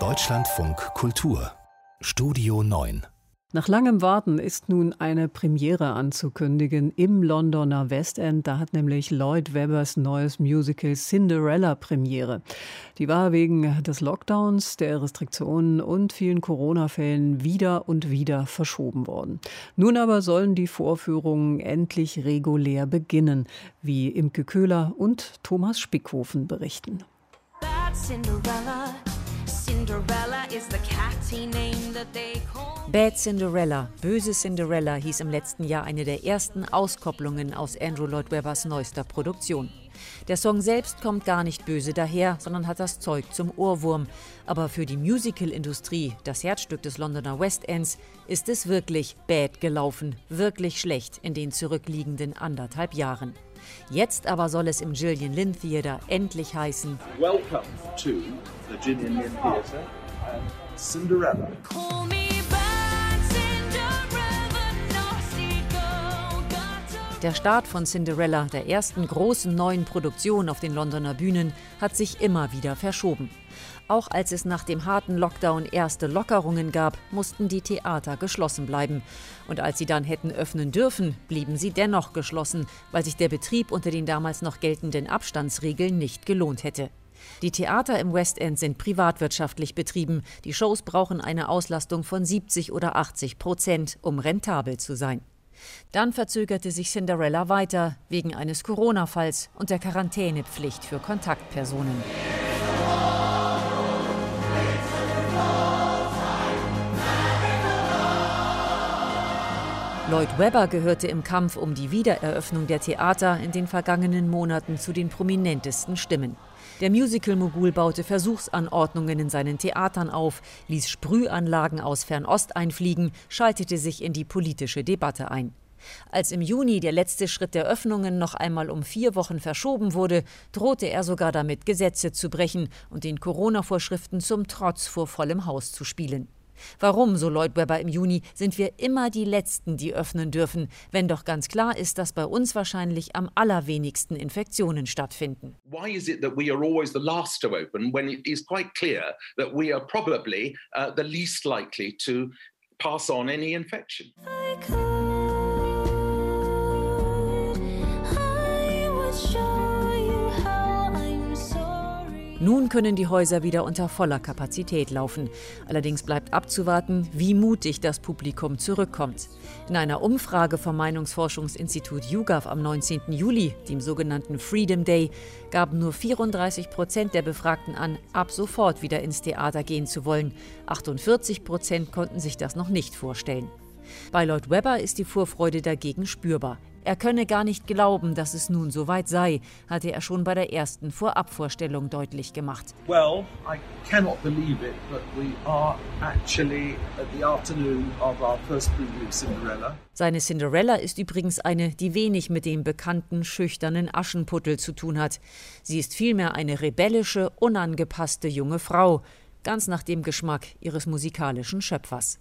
Deutschlandfunk Kultur Studio 9 nach langem Warten ist nun eine Premiere anzukündigen im Londoner West End. Da hat nämlich Lloyd Webbers neues Musical Cinderella Premiere. Die war wegen des Lockdowns, der Restriktionen und vielen Corona-Fällen wieder und wieder verschoben worden. Nun aber sollen die Vorführungen endlich regulär beginnen, wie Imke Köhler und Thomas Spickhofen berichten. Cinderella, Cinderella is the catty name that they call Bad Cinderella, Böse Cinderella hieß im letzten Jahr eine der ersten Auskopplungen aus Andrew Lloyd Webbers neuester Produktion. Der Song selbst kommt gar nicht böse daher, sondern hat das Zeug zum Ohrwurm. Aber für die Musical-Industrie, das Herzstück des Londoner West Ends, ist es wirklich bad gelaufen, wirklich schlecht in den zurückliegenden anderthalb Jahren. Jetzt aber soll es im Gillian Lynn Theater endlich heißen: Welcome to the Gillian Lynn Theater and Cinderella. Der Start von Cinderella, der ersten großen neuen Produktion auf den Londoner Bühnen, hat sich immer wieder verschoben. Auch als es nach dem harten Lockdown erste Lockerungen gab, mussten die Theater geschlossen bleiben. Und als sie dann hätten öffnen dürfen, blieben sie dennoch geschlossen, weil sich der Betrieb unter den damals noch geltenden Abstandsregeln nicht gelohnt hätte. Die Theater im West End sind privatwirtschaftlich betrieben. Die Shows brauchen eine Auslastung von 70 oder 80 Prozent, um rentabel zu sein. Dann verzögerte sich Cinderella weiter wegen eines Corona-Falls und der Quarantänepflicht für Kontaktpersonen. Lloyd Webber gehörte im Kampf um die Wiedereröffnung der Theater in den vergangenen Monaten zu den prominentesten Stimmen. Der Musical-Mogul baute Versuchsanordnungen in seinen Theatern auf, ließ Sprühanlagen aus Fernost einfliegen, schaltete sich in die politische Debatte ein. Als im Juni der letzte Schritt der Öffnungen noch einmal um vier Wochen verschoben wurde, drohte er sogar damit, Gesetze zu brechen und den Corona-Vorschriften zum Trotz vor vollem Haus zu spielen. Warum, so Lloyd Webber im Juni, sind wir immer die Letzten, die öffnen dürfen, wenn doch ganz klar ist, dass bei uns wahrscheinlich am allerwenigsten Infektionen stattfinden? Why is it that we are always the last to open when it is quite clear that we are probably uh, the least likely to pass on any infection? Nun können die Häuser wieder unter voller Kapazität laufen. Allerdings bleibt abzuwarten, wie mutig das Publikum zurückkommt. In einer Umfrage vom Meinungsforschungsinstitut YouGov am 19. Juli, dem sogenannten Freedom Day, gaben nur 34 Prozent der Befragten an, ab sofort wieder ins Theater gehen zu wollen. 48 Prozent konnten sich das noch nicht vorstellen. Bei Lloyd Webber ist die Vorfreude dagegen spürbar. Er könne gar nicht glauben, dass es nun soweit sei, hatte er schon bei der ersten Vorabvorstellung deutlich gemacht. Well, I cannot believe it, but we are actually at the afternoon of our first preview of Cinderella. Seine Cinderella ist übrigens eine, die wenig mit dem bekannten schüchternen Aschenputtel zu tun hat. Sie ist vielmehr eine rebellische, unangepasste junge Frau, ganz nach dem Geschmack ihres musikalischen Schöpfers.